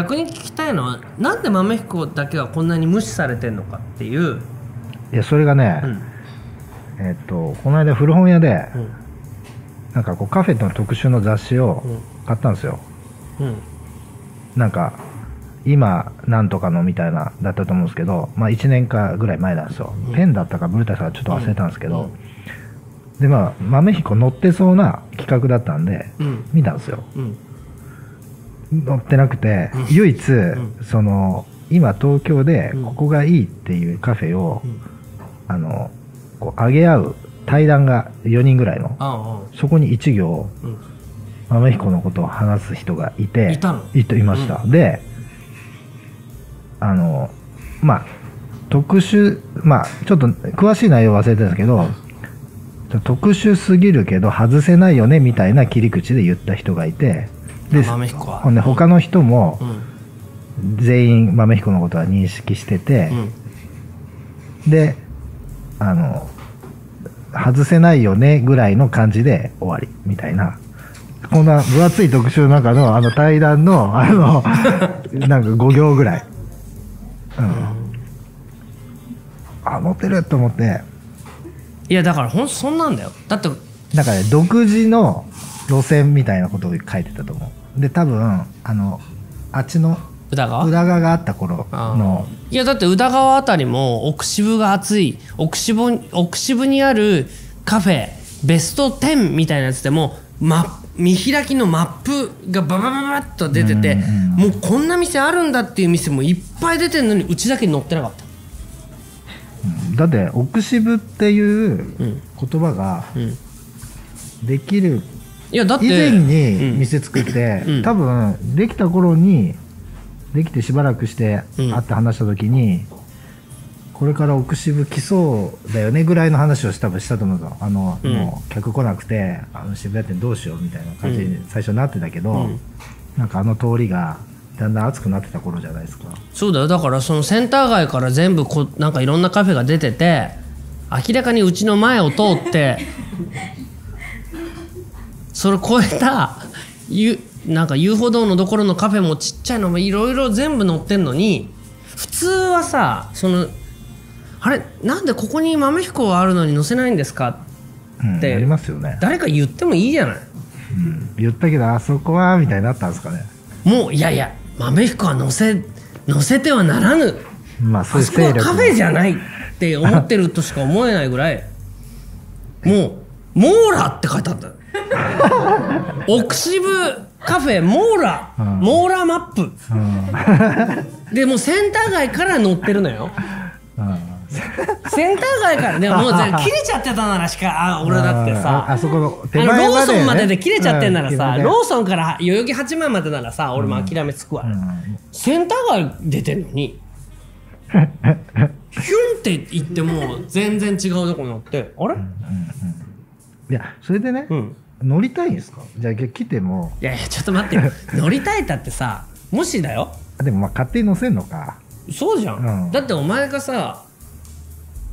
逆に聞きたいのはなんで豆彦だけはこんなに無視されてんのかっていう、いやそれがね、うん。えっとこの間古本屋で、うん。なんかこうカフェの特集の雑誌を買ったんですよ、うん。なんか今なんとかのみたいなだったと思うんですけど、まあ、1年かぐらい前なんですよ、うん。ペンだったかブルタスかちょっと忘れたんですけど、うん。でまあ豆彦乗ってそうな企画だったんでうん。見たんですよ。うん乗ってなくて、うん。唯一、ん。その今東京でうん。ここがいいっていうカフェを、うん。あのこう上げ合う対談が4人ぐらいのあそこに1行豆彦のことを話す人がいていたの？いいました、であのまあ特殊まあちょっと詳しい内容忘れてるんですけど特殊すぎるけど外せないよねみたいな切り口で言った人がいてで豆彦は。ほんで他の人もうん。全員豆彦のことは認識しててう、ん。であの外せないよねぐらいの感じで終わりみたいな。こんな分厚い特集の中のあの対談のあの なんか5行ぐらい、うん、あ乗ってると思って。いやだからほんそんなんだよ。だってなんかね独自の路線みたいなことを書いてたと思うで多分あのあっちの宇田川？裏側があった頃あの。ーいやだって宇田川あたりも奥渋が熱い奥渋奥渋にあるカフェベスト10みたいなやつでも、ま、見開きのマップがババババッと出てて、もうこんな店あるんだっていう店もいっぱい出てるのにうちだけ載ってなかった。だって奥渋っていううん。言葉がうん、できるいやだって以前うんに店作って、うん。多分できた頃にできてしばらくしてうん。会って話した時に、これから奥渋来そうだよねぐらいの話を多分したと思うぞ。あの、うん。もう客来なくてあの渋谷店どうしようみたいな感じに最初なってたけど、うん。なんかあの通りがだんだん熱くなってた頃じゃないですか。そうだよ。だからそのセンター街から全部こなんかいろんなカフェが出てて明らかにうちの前を通ってそれ超えたゆなんか遊歩道のところのカフェもちっちゃいのもいろいろ全部載ってんのに普通はさそのあれなんでここに豆彦があるのに載せないんですか？うん、でありますよね、誰か言ってもいいじゃない。うん、言ったけどあそこはみたいになったんですかね。もういやいや豆彦は載せ載せてはならぬ。まあそういうあそこはカフェじゃないって思ってるとしか思えないぐらい。もう「モーラ」って書いてあったよ奥渋カフェモーラ、うん。モーラマップ。うん。でもうセンター街から乗ってるのよ。うん。センター街から。でももうぜ切れちゃってたならしかあ俺だってあさあそこの手前まで、ね、ソンまでで切れちゃってんならさ、うんローソンから代々木八幡までならさ俺も諦めつくわ、うん。センター街出てんのに ヒュンって言っても全然違うとこになってあれ、いやそれでね、うん乗りたいんですか？じゃあ来ても。いやいやちょっと待って。よ 乗りたいたってさもしだよ。あでもまあ勝手に乗せんのか。そうじゃん、うん。だってお前がさ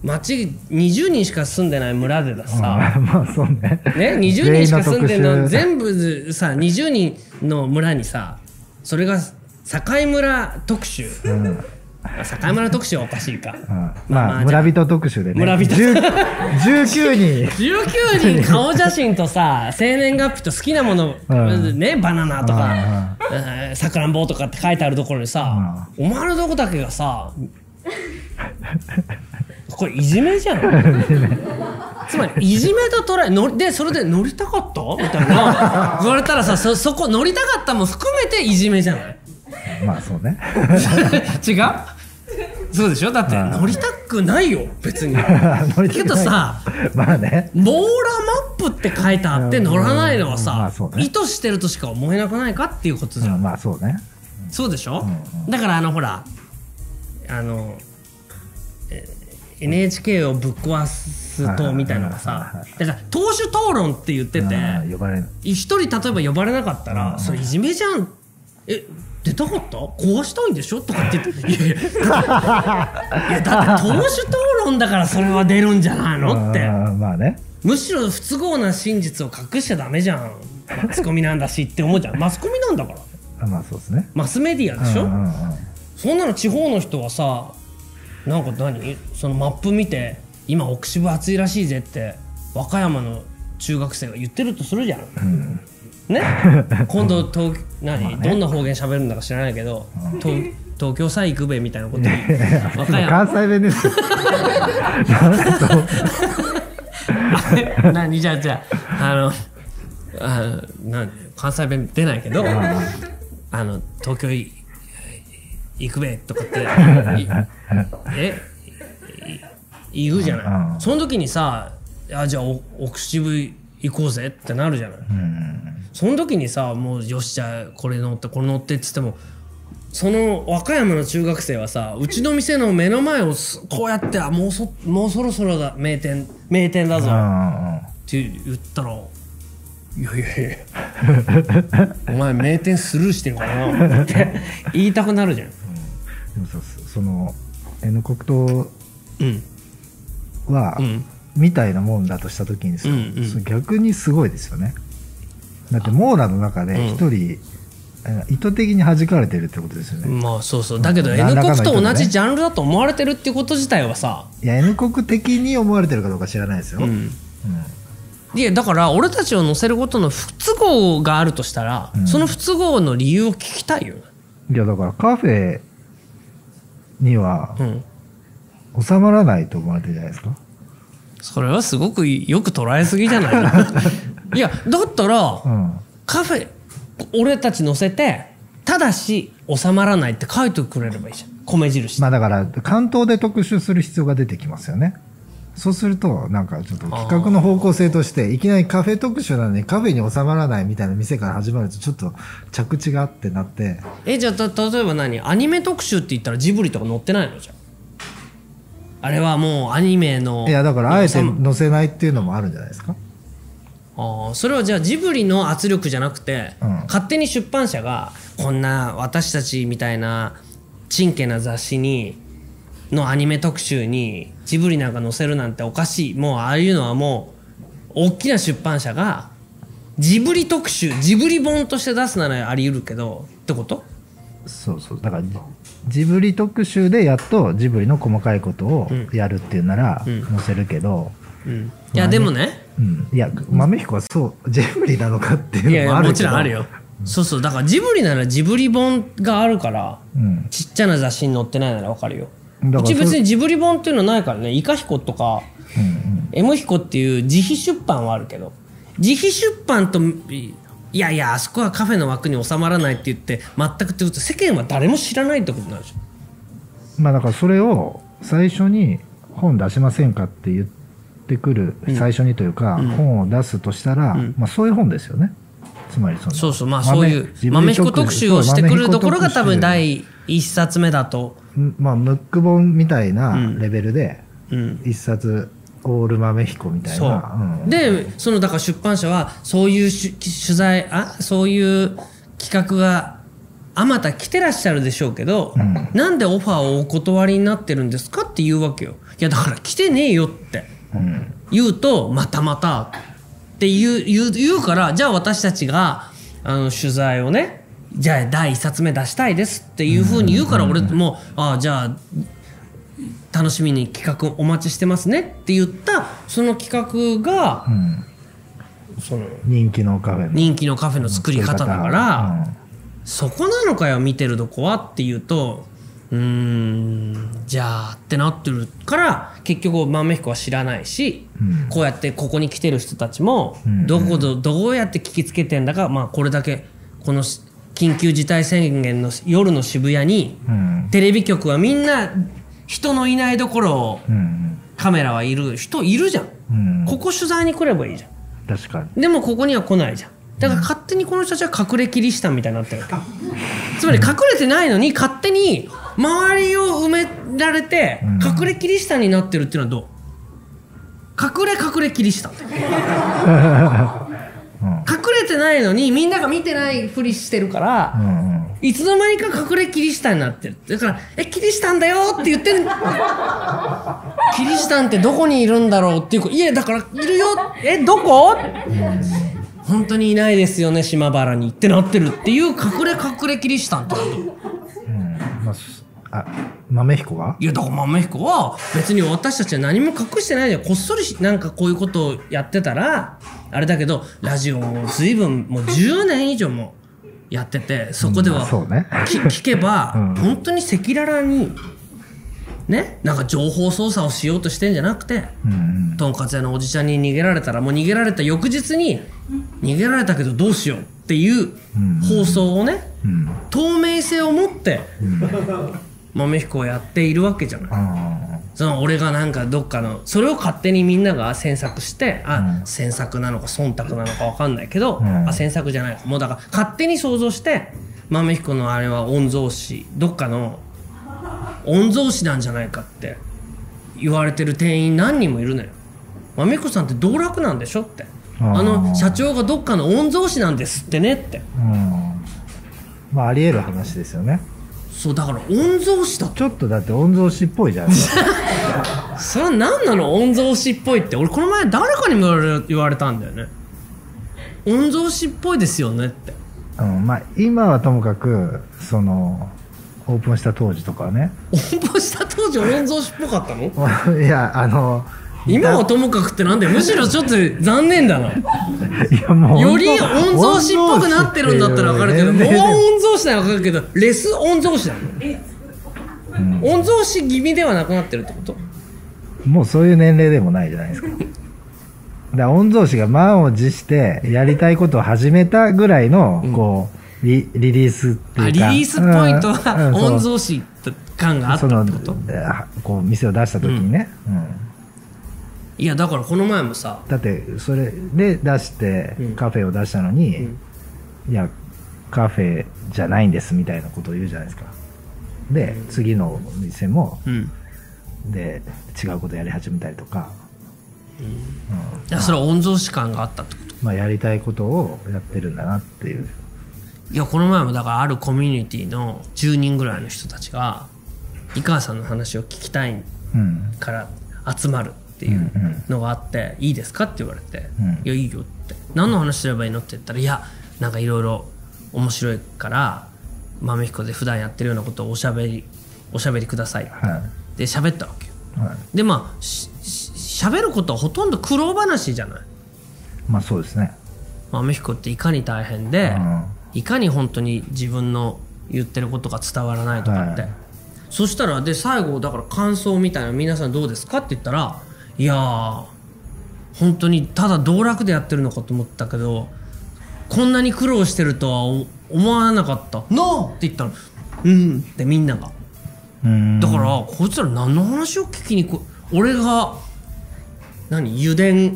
町20人しか住んでない村でださ、うん。まあそうね。ね、20人しか住んでるの全部さ20人の村にさそれが境村特集の特集。うん境村特集はおかしいか、うん。まあ村人特集でね。村人。10 19人。19人。顔写真とさ生年月日と好きなもの、うん。ねバナナとかさくらんぼとかって書いてあるところにさ、お前のとこだけがさこれいじめじゃん。つまりいじめと捉えのでそれで乗りたかった？みたいな。言われたらさそそこ乗りたかったも含めていじめじゃない？まあそうね。違う？そうでしょ？だってうん。乗りたくないよ別に。けどさまあね。モーラマップって書いてあってうん。乗らないのはまさね。意図してるとしか思えなくないかっていうことじゃうんんまあそうね。そうでしょ？うんだからあのほらあのえ NHK をぶっ壊す党みたいなのがさだから党首討論って言ってて一人例えば呼ばれなかったらそれいじめじゃん。え出たかった？壊したいんでしょ？とかって言って。いやいや。だって党首討論だからそれは出るんじゃないの？って。うんまあね。むしろ不都合な真実を隠しちゃダメじゃん。マスコミなんだしって思うじゃん。マスコミなんだから。まあそうですね。マスメディアでしょ、うんうんうん。そんなの地方の人はさなんか何？そのマップ見て今奥渋暑いらしいぜって和歌山の中学生が言ってるとするじゃん。ね。今度東何、どんな方言喋るんだか知らないけど、東東京さえ行くべみたいなこと 関西弁ですよ。何？じゃあじゃああのあなん関西弁出ないけどあの東京い行くべとかっていえ？い言うじゃない、うん。その時にさあじゃあお奥渋行こうぜってなるじゃない、その時にさもうよしじゃあこれ乗ってこれ乗ってっつってもその和歌山の中学生はさうちの店の目の前をすこうやってあもうそもうそろそろだ名店名店だぞ、うんうんうんって言ったら「いやいやいや。お前名店スルーしてるからな」って言いたくなるじゃん。でもそうその党うんは、うん。みたいなもんだとした時にさ、うんうん。逆にすごいですよねだって網羅の中で一人、え意図的に弾かれてるってことですよね、まあそうそう。だけどうん。N 国と同じジャンルだと思われてるっていうこと自体はさ、いや N 国的に思われてるかどうか知らないですよ、うん、いやだから俺たちを乗せることの不都合があるとしたら、うん。その不都合の理由を聞きたいよ。いやだからカフェにはうん、収まらないと思われてるじゃないですか。それはすごくよく捉えすぎじゃない？いやだったら、うんカフェ俺たち乗せてただし収まらないって書いてくれればいいじゃん。米印、まあだから関東で特集する必要が出てきますよね。そうするとなんかちょっと企画の方向性としていきなりカフェ特集なのにカフェに収まらないみたいな店から始まるとちょっと着地があってなって。えじゃあた例えば何？アニメ特集って言ったらジブリとか載ってないのじゃん。あれはもうアニメのいやだからあえて載せないっていうのもあるんじゃないですかあーそれはじゃあジブリの圧力じゃなくて、うん。勝手に出版社がこんな私たちみたいなちんけな雑誌にのアニメ特集にジブリなんか載せるなんておかしい。もうああいうのはもう大きな出版社がジブリ特集ジブリ本として出すならあり得るけどってこと？そうそう。だからジジブリ特集でやっとジブリの細かいことをやるっていうならうん。載せるけど、うん。いやでもねうん、いや豆彦はそうジブリなのかっていういやいやものもあるけど。ちろんあるよ、そうそう。だからジブリならジブリ本があるからうん、ちっちゃな雑誌に載ってないならわかるよ。うち別にジブリ本っていうのはないからね。イカヒコとかうんうん、M ヒコっていう自費出版はあるけど。自費出版といやいやあそこはカフェの枠に収まらないって言って全くってこと世間は誰も知らないってことになるでしょ。まあだからそれを最初に本出しませんかって言ってくる、最初にというか、うん。本を出すとしたら、ん。まあそういう本ですよね。つまりそのそうそう。まあそういう豆彦特集をしてくるところが多分第一冊目だと、うんまあムック本みたいなレベルでうん、一冊オール豆彦みたいそう、な、うん。でそのだから出版社はそういうし取材あそういう企画があまた来てらっしゃるでしょうけど、うん。なんでオファーをお断りになってるんですかって言うわけよ。いやだから来てねえよって。うん言うとまたまたって言う言う言うからじゃあ私たちがあの取材をねじゃあ第一冊目出したいですっていうふうに言うから俺もああじゃあ楽しみに企画お待ちしてますねって言ったその企画がうん。その人気のカフェの。人気のカフェの作り方だから、うん。そこなのかよ見てるとこはっていうとうーん。じゃあってなってるから結局豆彦は知らないし、うん。こうやってここに来てる人たちもうん。どこどどうやって聞きつけてんだか、まあ、これだけこのし緊急事態宣言の夜の渋谷にうん。テレビ局はみんな人のいないところをうん。カメラはいる人いるじゃん。ここ取材に来ればいいじゃん。確かに。でもここには来ないじゃん。だから勝手にこの人たちは隠れキリシタンみたいになってるわけ。つまり隠れてないのに勝手に周りを埋められてうん。隠れキリシタンになってるっていうのはどう？隠れ隠れキリシタン。隠れてないのにみんなが見てないふりしてるからうんうん。いつの間にか隠れキリシタンになってる。だから「えキリシタンだよ」って言ってるキリシタンってどこにいるんだろうっていういやだからいるよ。えどこ？本当にいないですよね島原にってなってるっていう隠れ隠れキリシタンってことう？ん。まあすあ豆彦が？いやだから豆彦は別に私たちは何も隠してないじゃん。こっそりしなんかこういうことをやってたらあれだけどラジオも随分もう10年以上もやっててそこではうんね。き聞けば、うん。本当に赤裸々にねなんか情報操作をしようとしてんじゃなくてうんうん。とんかつ屋のおじちゃんに逃げられたらもう逃げられた翌日に逃げられたけどどうしようっていううん。放送をねうん。透明性を持ってうん豆彦をやっているわけじゃない。あその俺がなんかどっかのそれを勝手にみんなが詮索してあ、うん。詮索なのか忖度なのか分かんないけど、うん。あ詮索じゃない。もうだから勝手に想像して豆彦のあれは御曹司どっかの御曹司なんじゃないかって言われてる店員何人もいるのよ。豆彦さんって道楽なんでしょって。あの社長がどっかの御曹司なんですってねって。ーうん。まああり得る話ですよねそうだから御曹司だ。ちょっとだって御曹司っぽいじゃないですかそれは何なの？御曹司っぽいって俺この前誰かにも言われたんだよね。御曹司っぽいですよねって。うん、まあ今はともかくそのオープンした当時とかはね。応募した当時御曹司っぽかったの？いやあの今はともかくってなんだよ。むしろちょっと残念だな。いやもうより御曹司っぽくなってるんだったら分かるけどもう御曹司なら分かるけどレス御曹司なの。うん。御曹司気味ではなくなってるってこと？もうそういう年齢でもないじゃないですか。だから御曹司が満を持してやりたいことを始めたぐらいの、こうリリリースっていうか。あリリースポイントはうんうん御曹司感があったってこと？あこう店を出した時にね、うんいやだからこの前もさだってそれで出してうん。カフェを出したのに、うん。いやカフェじゃないんですみたいなことを言うじゃないですか。で、次の店もうん。で違うことやり始めたりとか、うん。いやそれは御曹司感があったってこと？まあ、やりたいことをやってるんだなっていう。いやこの前もだからあるコミュニティの10人ぐらいの人たちが井川さんの話を聞きたいうんから集まる。っていうのがあって「いいですか?」って言われて「うん。いやいいよ」って「何の話すればいいの?」って言ったら「いやなんかいろいろ面白いから豆彦で普段やってるようなことをおしゃべりおしゃべりください」はで喋ったわけよ。い、はい、でまあしし喋ることはほとんど苦労話じゃない？まあそうですね。豆彦っていかに大変で、うん。いかに本当に自分の言ってることが伝わらないとかって、はい。そしたらで最後だから感想みたいな皆さんどうですかって言ったらいやー本当にただ道楽でやってるのかと思ったけどこんなに苦労してるとはお思わなかった「ノー!」って言ったら「うん」ってみんなが。うん。だからこいつら何の話を聞きにこ俺が何油田？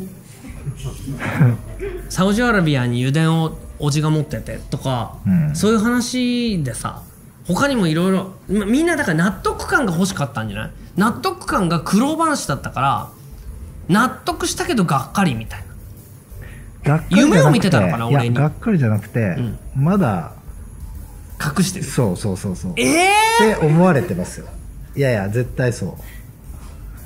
サウジアラビアに油田をおじが持っててとか、うん。そういう話でさ他にもいろいろまみんなだから納得感が欲しかったんじゃない？納得感が苦労話だったから納得したけどがっかりみたいな。がっかり夢を見てたのかない俺に。やがっかりじゃなくて、まだ隠してる。そうそうそうそう。ええって思われてますよ。いやいや絶対そ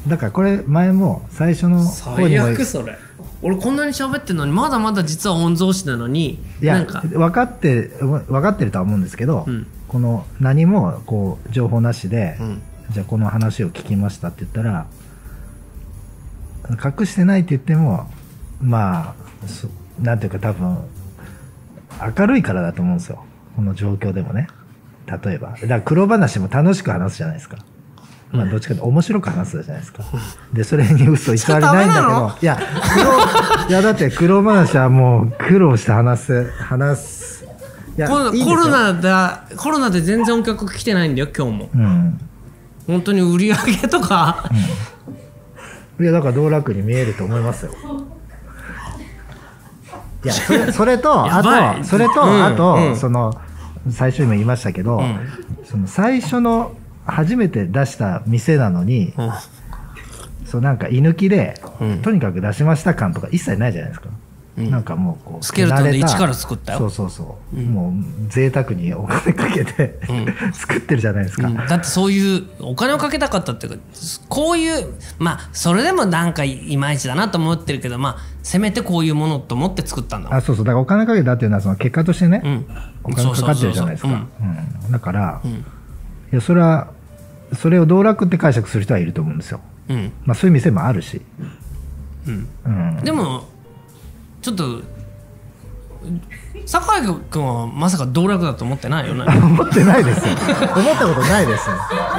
う。だからこれ前も最初の方に最も悪それ。俺こんなに喋ってんのにまだまだ実は御曹司なのにいやなんか。分かって分かってるとは思うんですけど、うん。この何もこう情報なしで、うん。じゃあこの話を聞きましたって言ったら隠してないって言ってもまあそなんていうか多分明るいからだと思うんですよ。この状況でもね。例えば。だから黒話も楽しく話すじゃないですか。まあどっちかと面白く話すじゃないですか。でそれに嘘偽りないんだけどいや黒いやだって黒話はもう苦労して話す話す。いやコロナだコロナで全然お客来てないんだよ今日も。うん。本当に売り上げとか、いやだから道楽に見えると思いますよ。いやそれ それとやばいあとそれと、うん。あと、うん。その最初にも言いましたけど、ん。その最初の初めて出した店なのに、うん。そうなんか居抜きで、うん。とにかく出しました感とか一切ないじゃないですかなんかもうこうスケルトンで一から作った？よそうそうそう、もう贅沢にお金かけて、作ってるじゃないですか、うん。だってそういうお金をかけたかったっていうかこういうまあそれでもなんかいまいちだなと思ってるけどまあせめてこういうものと思って作ったんだあそうそう。だからお金かけたっていうのはその結果としてね、うん。お金かかってるじゃないですか。だから、ん。いやそれはそれを道楽って解釈する人はいると思うんですよ、うん。まあ、そういう店もあるし、うん。うん、でもちょっと酒井君はまさか道楽だと思ってないよね？思ってないですよ。思ったことないです。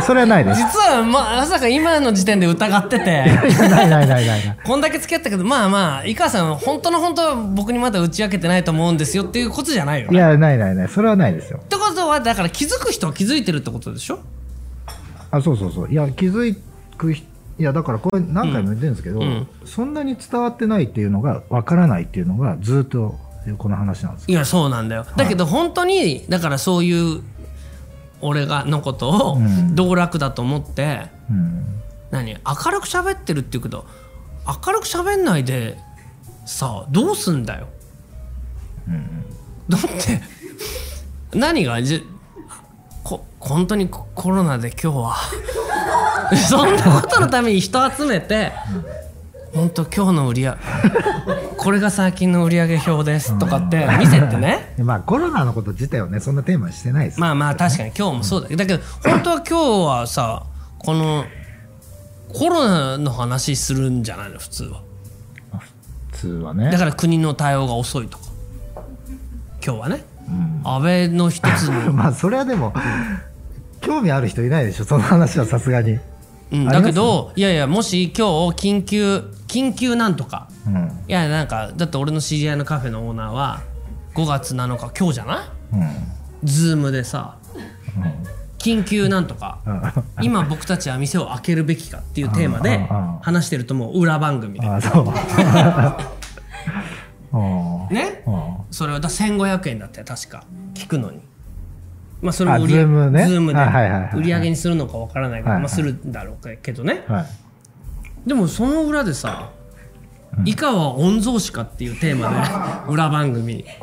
それはないです。実はままさか今の時点で疑ってて。ないないないないないこんだけ付き合ったけどまあまあ井川さん本当の本当は僕にまだ打ち明けてないと思うんですよっていうことじゃないよね？いやないないないそれはないですよ。ってことはだから気づく人は気づいてるってことでしょ？あそうそうそう。いや気づくひいやだからこれ何回も言ってるんですけど、うん。そんなに伝わってないっていうのがわからないっていうのがずっとこの話なんですよ。いやそうなんだよ。だけど本当にだからそういう俺がのことをうん。道楽だと思って、うん。何？明るく喋ってるっていうけど明るく喋んないでさあどうすんだよ、だって何がじこ本当にココロナで今日は そんなことのために人集めて、本当今日の売り上げこれが最近の売り上げ表ですとかって見せてね。でまあコロナのこと自体をねそんなテーマにしてないです、まあまあ確かに今日もそうだ。けどだけど本当は今日はさこのコロナの話するんじゃないの？普通は。普通はね。だから国の対応が遅いとか。今日はね、安倍の一つの、まあそれはでも興味ある人いないでしょ？その話はさすがにうん、だけどいやいやもし今日緊急緊急なんとか。うん。いやなんかだって俺の知り合いのカフェのオーナーは5月7日今日じゃない？うん。ズームでさ緊急なんとか。うん。今僕たちは店を開けるべきかっていうテーマで話してるともう裏番組で。ね？うん。それはだ1500円だって確か。聞くのにまあそれあを売りズームであはいはいはいはい。売り上げにするのかわからないけど、まあするんだろうけどね。はい。でもその裏でさ「以下は御曹司か」っていうテーマで 裏番組。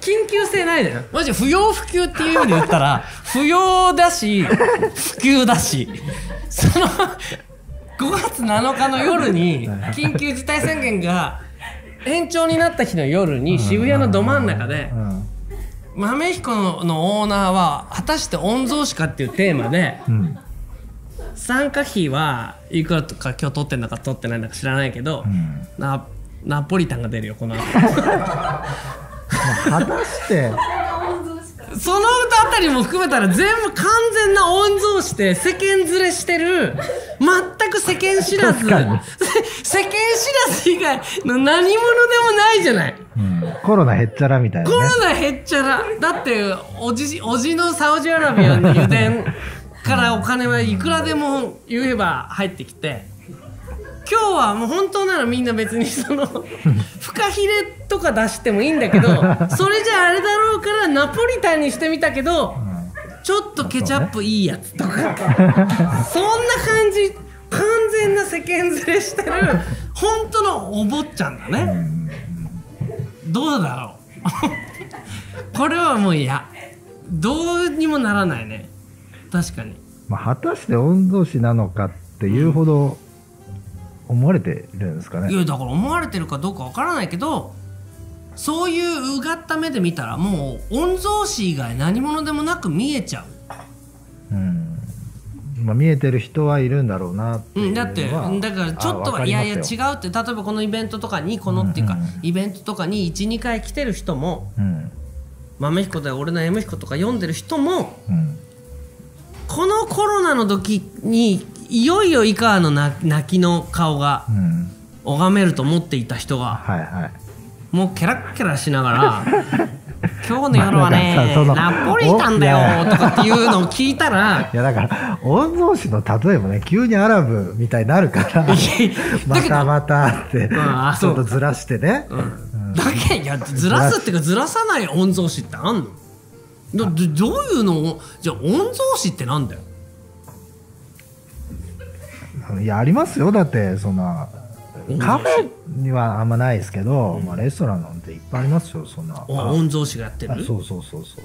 緊急性ないだよマジ不要不急っていう意味で言ったら 不要だし不急だし。その5月7日の夜に緊急事態宣言が延長になった日の夜に渋谷のど真ん中でうん豆彦のオーナーは果たして御曹司かっていうテーマでうん。参加費はいくらとか今日取ってんだか取ってないんだか知らないけど、うん。ナナポリタンが出るよこの後。果たしてそのあたりも含めたら全部完全な御曹司で世間連れしてる全く世間知らず世間知らず以外の何者でもないじゃない。うん。コロナへっちゃらみたいなね。コロナへっちゃら。だっておじおじのサウジアラビアの油田からお金はいくらでも言えば入ってきて今日はもう本当ならみんな別にその フカヒレとか出してもいいんだけど それじゃあれだろうからナポリタンにしてみたけどちょっとケチャップいいやつとか。そ んな感じ完全な世間連れしてる本当のお坊ちゃんだね。どうだろう。これはもう嫌どうにもならないね。確かに。まあ、果たして御曹司なのかっていうほど思われてるんですかね、いやだから思われてるかどうかわからないけどそういううがった目で見たらもう御曹司以外何者でもなく見えちゃう。ん。まあ、見えてる人はいるんだろうなってう、、んだってだからちょっとはいやいや違うって例えばこのイベントとかにこのっていうか、うんうんイベントとかに12回来てる人もうん。豆彦で俺の M 彦とか読んでる人もうん。このコロナの時にいよいよ井川のな泣きの顔がうん。拝めると思っていた人がはいはい。もうケラッケラしながら「今日の夜はねまあナポリタンだよ」とかっていうのを聞いたらいやだから御曹司の例えもね急にアラブみたいになるからまたまたってんあちょっとずらしてね、だけいやずらすっていうかずらさない御曹司ってあんの？どどどういうのをじゃあ御曹司ってなんだよ？いやありますよ。だってそんなカフェにはあんまないですけど、まあ、レストランなんていっぱいありますよそんな。お御曹司がやってる？あそうそうそうそう。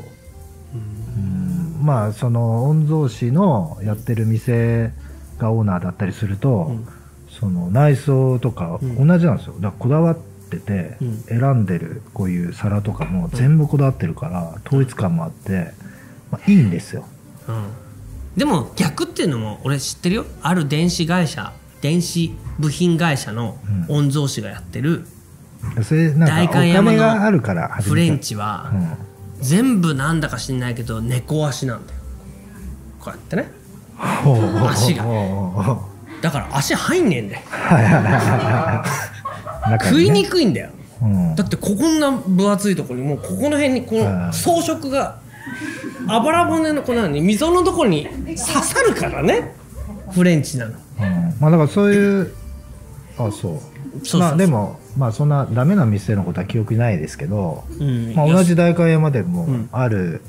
うん。まあその御曹司のやってる店がオーナーだったりすると、うん。その内装とかうん。同じなんですよ。だからこだわってて、うん。選んでるこういう皿とかも全部こだわってるから、統一感もあって、まあ、いいんですよ。うんでも逆っていうのも俺知ってるよ。ある電子会社電子部品会社の御曹司がやってるそれなん代かお金官山のがあるからフレンチはうん。全部なんだか知んないけど猫足なんだよ。こうやってね。足が。だから足入んねえんだよ。食いね。にくいんだよ。うん。だってここんな分厚いところにもうここの辺にこうん。の装飾があばら骨のこのに溝のところに刺さるからね。フレンチなの。うん。まあだからそういうあそう。まあでもまあそんなダメな店のことは記憶にないですけど、うん。まあ、同じ代官山でもうん。ある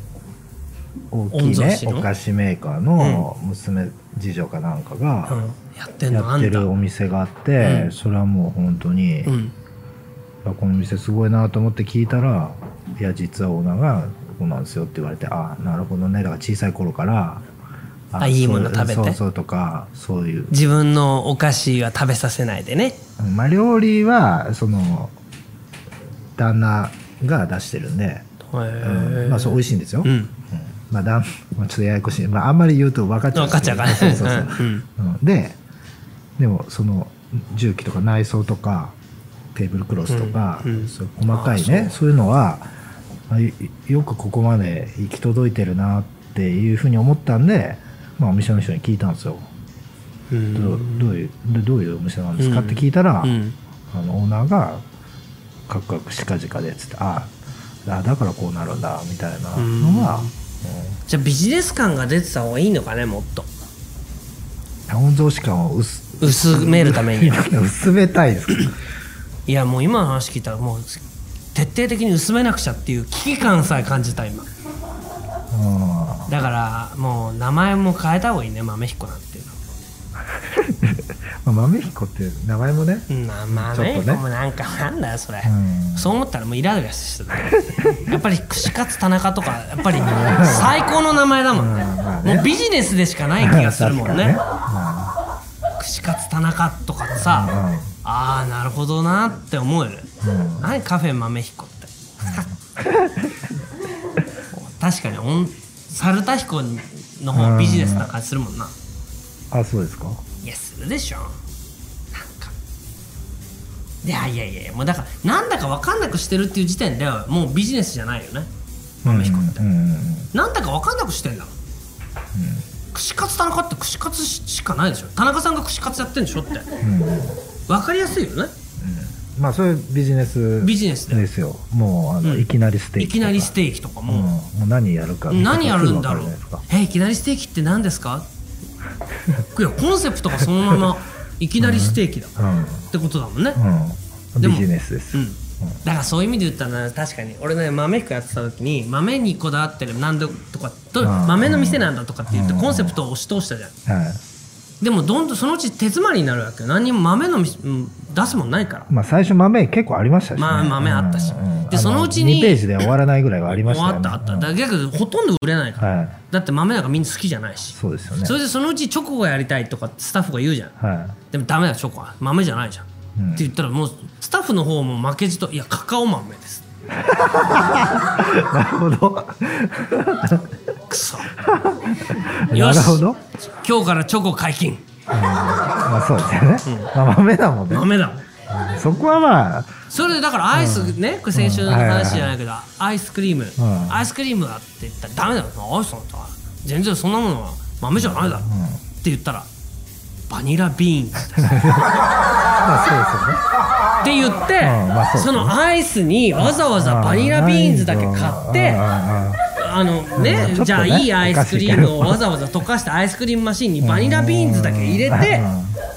大きいねお菓子メーカーの娘次女かなんかうがんやってるお店があって、うん。それはもう本当に、この店すごいなと思って聞いたら「いや実はオーナーがこうなんですよ」って言われて「ああなるほどね」だから小さい頃からあいいもの食べて。そうそうとかそういう。自分のお菓子は食べさせないでね。まあ、料理はその旦那が出してるんで、へうんまあそう美味しいんですよ、うん。まあ、だん まあちょっとややこしい、まあ、あんまり言うと分かっちゃう。分かっちゃうから。ねそうそうそう、うん。うん。ででもその重機とか内装とかテーブルクロスとか、う細かいねあそういうのはよくここまで行き届いてるなっていうふうに思ったんで、まあ、お店の人に聞いたんですよ、うん。どうどういうでどういうお店なんですかって聞いたら、うん。あのオーナーがカクカクしかじかでっつってああだからこうなるんだみたいなのが、じゃあビジネス感が出てた方がいいのかねもっと。うん、温存感を薄薄めるために 薄めたいです。かいやもう今の話聞いたらもう徹底的に薄めなくちゃっていう危機感さえ感じた今。うん。だからもう名前も変えた方がいいね豆彦なんていうの。まあ、豆彦って名前もね、豆彦もなんかなんだよそれ、うん。そう思ったらもうイライラしてたやっぱり串カツ田中とかやっぱり 最高の名前だもん。ね,、うんまあね。もうビジネスでしかない気がするもんね。確か串カツ田中とかさ、うんああなるほどなって思うよね、うん何カフェ豆彦って、確かにおん猿田彦の方ビジネスな感じするもんな、あそうですか？いやするでしょ。なんか。いやいやいやもうだからなんだか分かんなくしてるっていう時点ではもうビジネスじゃないよね。豆彦って、うんうんうん。なんだか分かんなくしてんだもん、串カツ田中って串カツしかないでしょ。田中さんが串カツやってんでしょって。分かりやすいよねまあそういうビジネスビジネスでですよ。もうあの、うん。いきなりステーキいきなりステーキとかうん、も、もう何やるか何やるんだろう。えいきなりステーキって何ですか？いやコンセプトがそのままいきなりステーキだ、ってことだもんね。ビジネスです、うん。だからそういう意味で言ったら確かに俺ね豆彦やってた時に豆にこだわってるなんでとか豆の店なんだとかって言ってうん。コンセプトを押し通したじゃん。はいでもどんどんそのうち手詰まりになるわけよ。何にも豆の店うん出すもんないから。まあ最初豆結構ありましたし、ね、まあ豆あったし。でそのうちに2ページで終わらないぐらいはありましたよね。あったあった。だから逆にほとんど売れないから、はい。だって豆なんかみんな好きじゃないし。そうですよね。それでそのうちチョコがやりたいとかスタッフが言うじゃん。はでもダメだチョコは。豆じゃないじゃん、うん。って言ったらもうスタッフの方も負けじと「いやカカオ豆です。い なるほどくそ なよしるほど、今日からチョコ解禁。まあそうですよね、まあ豆だもんね。豆だ。もんそこはまあそれでだからアイスね、これ先週の話じゃないけど、アイスクリーム、ん。アイスクリームだって言ったらダメだよアイスなんて全然そんなものは豆じゃないだろ、って言ったらバニラビーンズ。まあそうですよね。って言って、そのアイスにわざわざバニラビーンズだけ買って、あのね、うんねじゃあいいアイスクリームをわざわざ溶かしたアイスクリームマシンにバニラビーンズだけ入れて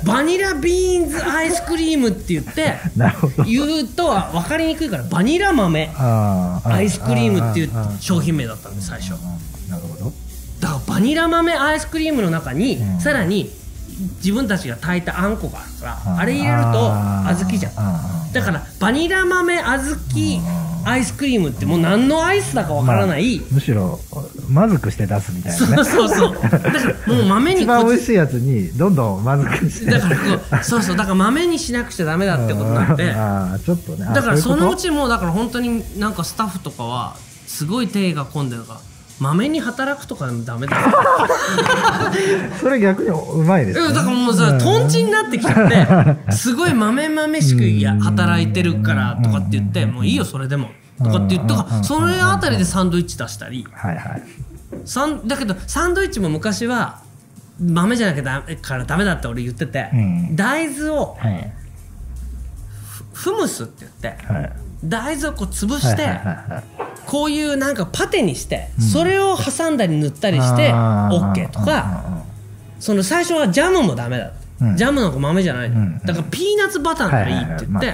うバニラビーンズアイスクリームって言って 言うとは分かりにくいからバニラ豆アイスクリームっていう商品名だったんで最初。なるほど。だからバニラ豆アイスクリームの中にうん。さらに自分たちが炊いたあんこがあるからうんあれ入れると小豆じゃん。だからバニラ豆小豆アイスクリームってもう何のアイスだかわからない、むしろまずくして出すみたいそうなね。そうそうだからもう豆に 一番こ美味しいやつにどんどんまずくして。だからそうそう。だから豆にしなくちゃダメだってことになって ああちょっとね。あだからそのういちもうだから本当になんかスタッフとかはすごい手が込んでるから豆に働くとかダメだ それ逆にうまいです、ね、うんだからもうさ、ん。とんちになってきちゃって、すごい豆々しくいや働いてるからとかって言って、もういいよ、それでも。とかって言って、とか、それあたりでサンドイッチ出したり、はいはい。サンだけど、サンドイッチも昔は、豆じゃなきゃダメからダメだって俺言ってて、うん。大豆をはい。フムスって言って、はい。大豆をこう潰して、はいはいはいはいこういうなんかパテにして、それを挟んだり塗ったりして、OK とか、その最初はジャムもダメだ。ジャムなんか豆じゃないの、うん。だからピーナッツバターならいいって言って、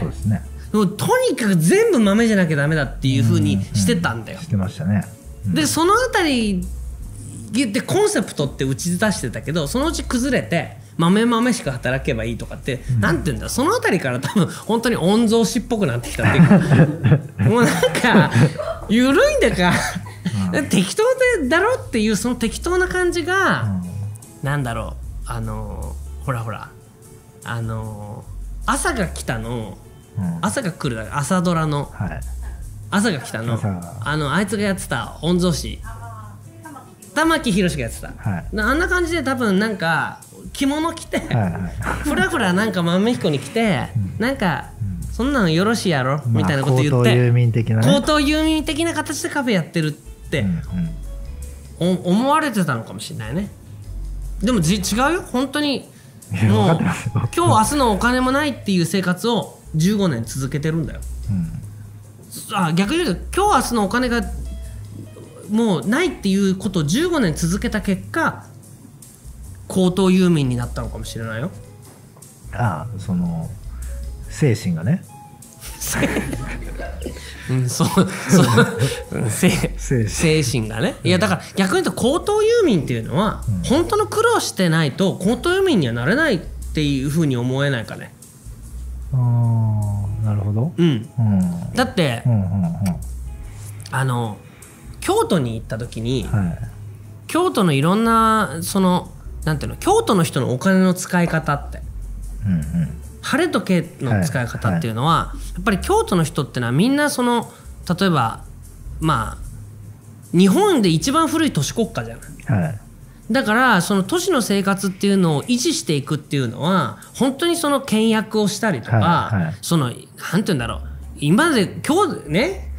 とにかく全部豆じゃなきゃダメだっていうふうにしてたんだよ、してましたね。でそのあたりでコンセプトって打ち出してたけどそのうち崩れて豆豆しか働けばいいとかって、なんて言うんだそのあたりから多分本当に御曹司っぽくなってきたっていうか。もうなんか緩いんだか、適当でだろっていうその適当な感じが、なんだろう。あのほらほら。あの朝が来たの。うん。朝が来る。だ朝ドラの。はい。朝が来たの。あのあいつがやってた。御曹司。玉木宏がやってた、はい。あんな感じで多分なんか着物着て、はいはい。ふらふらなんか豆彦に来て、なんか、そんなのよろしいやろ？みたいなこと言っまあ高等遊て、民的なね。高等遊民的な形でカフェやってるって、うんうん。お思われてたのかもしれないね。でもじ違うよ？本当に。もう今日明日のお金もないっていう生活を15年続けてるんだよ。うん。あ逆に言うと今日明日のお金がもうないっていうことを15年続けた結果高等遊民になったのかもしれないよ。ああその精神がねうんそうそううん精精神がね。いやだから逆に言うと高等遊民っていうのは、本当の苦労してないと高等遊民にはなれないっていうふうに思えないかね。ああなるほど。うん。うん。だって、うんうんうん。あの京都に行った時に、はい。京都のいろんなそのなんていうの京都の人のお金の使い方ってうんうん晴れと毛の使い方っていうのは、やっぱり京都の人ってのはみんなその例えばまあ日本で一番古い都市国家じゃない。はい。だからその都市の生活っていうのを維持していくっていうのは本当にその倹約をしたりとか、はい。はい。そのなんて言うんだろう。今まで今日ね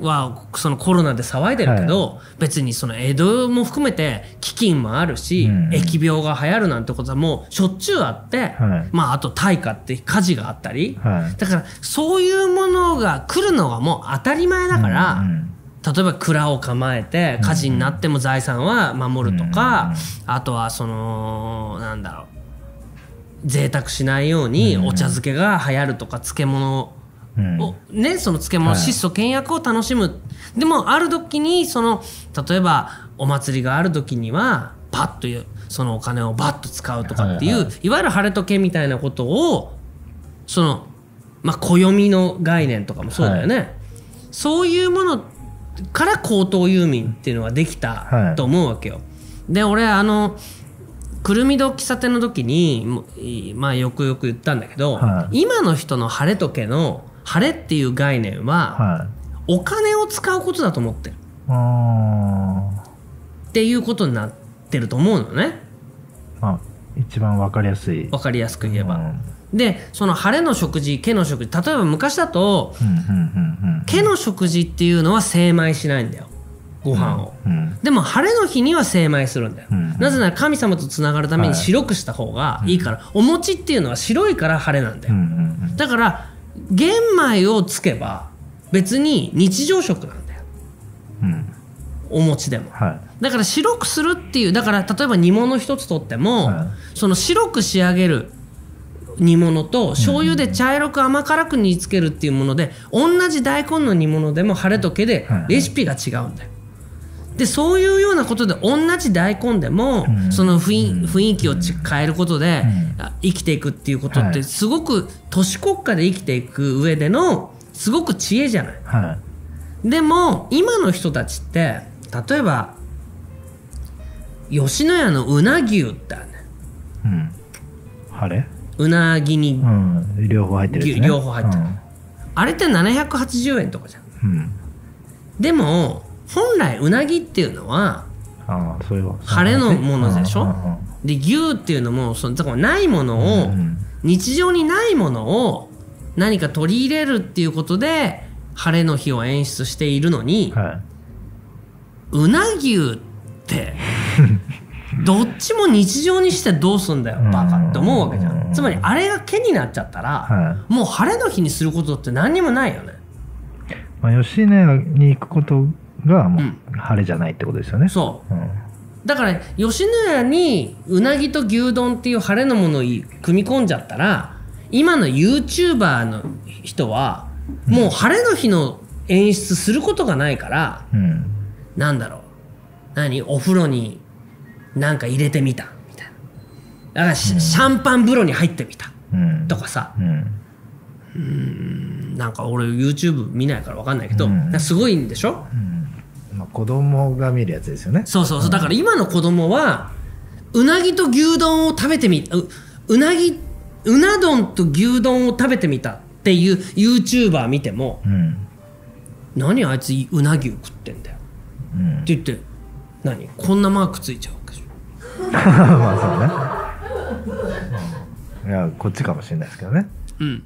はそのコロナで騒いでるけど、別にその江戸も含めて飢饉もあるし、うん。疫病が流行るなんてことはもうしょっちゅうあって、はい。まああと大火って火事があったり、はい。だからそういうものが来るのがもう当たり前だから、うん例えば蔵を構えて火事になっても財産は守るとか、あとはそのなんだろう贅沢しないようにお茶漬けが流行るとか漬物うん。を、ねその漬物はい。質素倹約を楽しむ。でもある時にその例えばお祭りがある時にはパッというそのお金をバッと使うとかっていう、はいい。わゆる晴れ時計みたいなことをそのまあ暦の概念とかもそうだよね、そういうものから高等遊民っていうのができたはい。と思うわけよ。で俺あのくるみ堂喫茶店の時にまあよくよく言ったんだけど、はい。今の人の晴れ時計の晴れっていう概念は、はいお金を使うことだと思ってる。あっていうことになってると思うのね。ーまあ一番わかりやすい。分かりやすく言えば。うん。でその晴れの食事毛の食事例えば昔だとうんうんうん毛の食事っていうのは精米しないんだよ。ご飯を。うんうん。でも晴れの日には精米するんだよ、うんなぜなら神様とつながるためにはい白くした方がいいから、お餅っていうのは白いから晴れなんだよ、うんうん。だから玄米をつけば別に日常食なんだよ。うん。うんお餅でも。はい。だから白くするっていうだから例えば煮物一つとっても、はい。その白く仕上げる煮物と醤油で茶色く甘辛く煮つけるっていうもので同じ大根の煮物でも晴れと毛ではい。レシピが違うんだよでそういうようなことで同じ大根でも、うんその雰囲雰囲気をち変えることで、うあ生きていくっていうことってはいすごく都市国家で生きていく上でのすごく知恵じゃない。はでも今の人たちって例えば吉野家のうな牛ってあるねい。うん。晴れ？うなぎに、うん。両方入ってるね。両方入ってるあれって780円とかじゃんうん。うん。でも本来うなぎっていうのは。晴れのものでしょ？で牛っていうのもそのだからないものを、うん日常にないものを何か取り入れるっていうことで晴れの日を演出しているのに、はうな牛って どっちも日常にしてどうすんだよバカって思うわけじゃうん。んつまりあれが毛になっちゃったら、はもう晴れの日にすることって何にもないよね。い。まあ、吉野家に行くことがもうん。う晴れじゃないってことですよね。そう。うん。だから吉野家にうなぎと牛丼っていう晴れのものを組み込んじゃったら今の YouTuber の人はもう晴れの日の演出することがないからうん。なんだろう。何？お風呂になんか入れてみた。みたいな。だからシ,、シャンパン風呂に入ってみた。うん。とかさ。うん。なんか俺 YouTube 見ないから分かんないけど、すごいんでしょ？まあ、子供が見るやつですよね。そうそうそうだから今の子供はうなぎと牛丼を食べてみううなぎうな丼と牛丼を食べてみたっていう YouTuber 見てもうん。何あいつうなぎを食ってんだようん。って言って何？こんなマークついちゃうわけでしょまあそうね。うんいや、こっちかもしれないですけどね。うん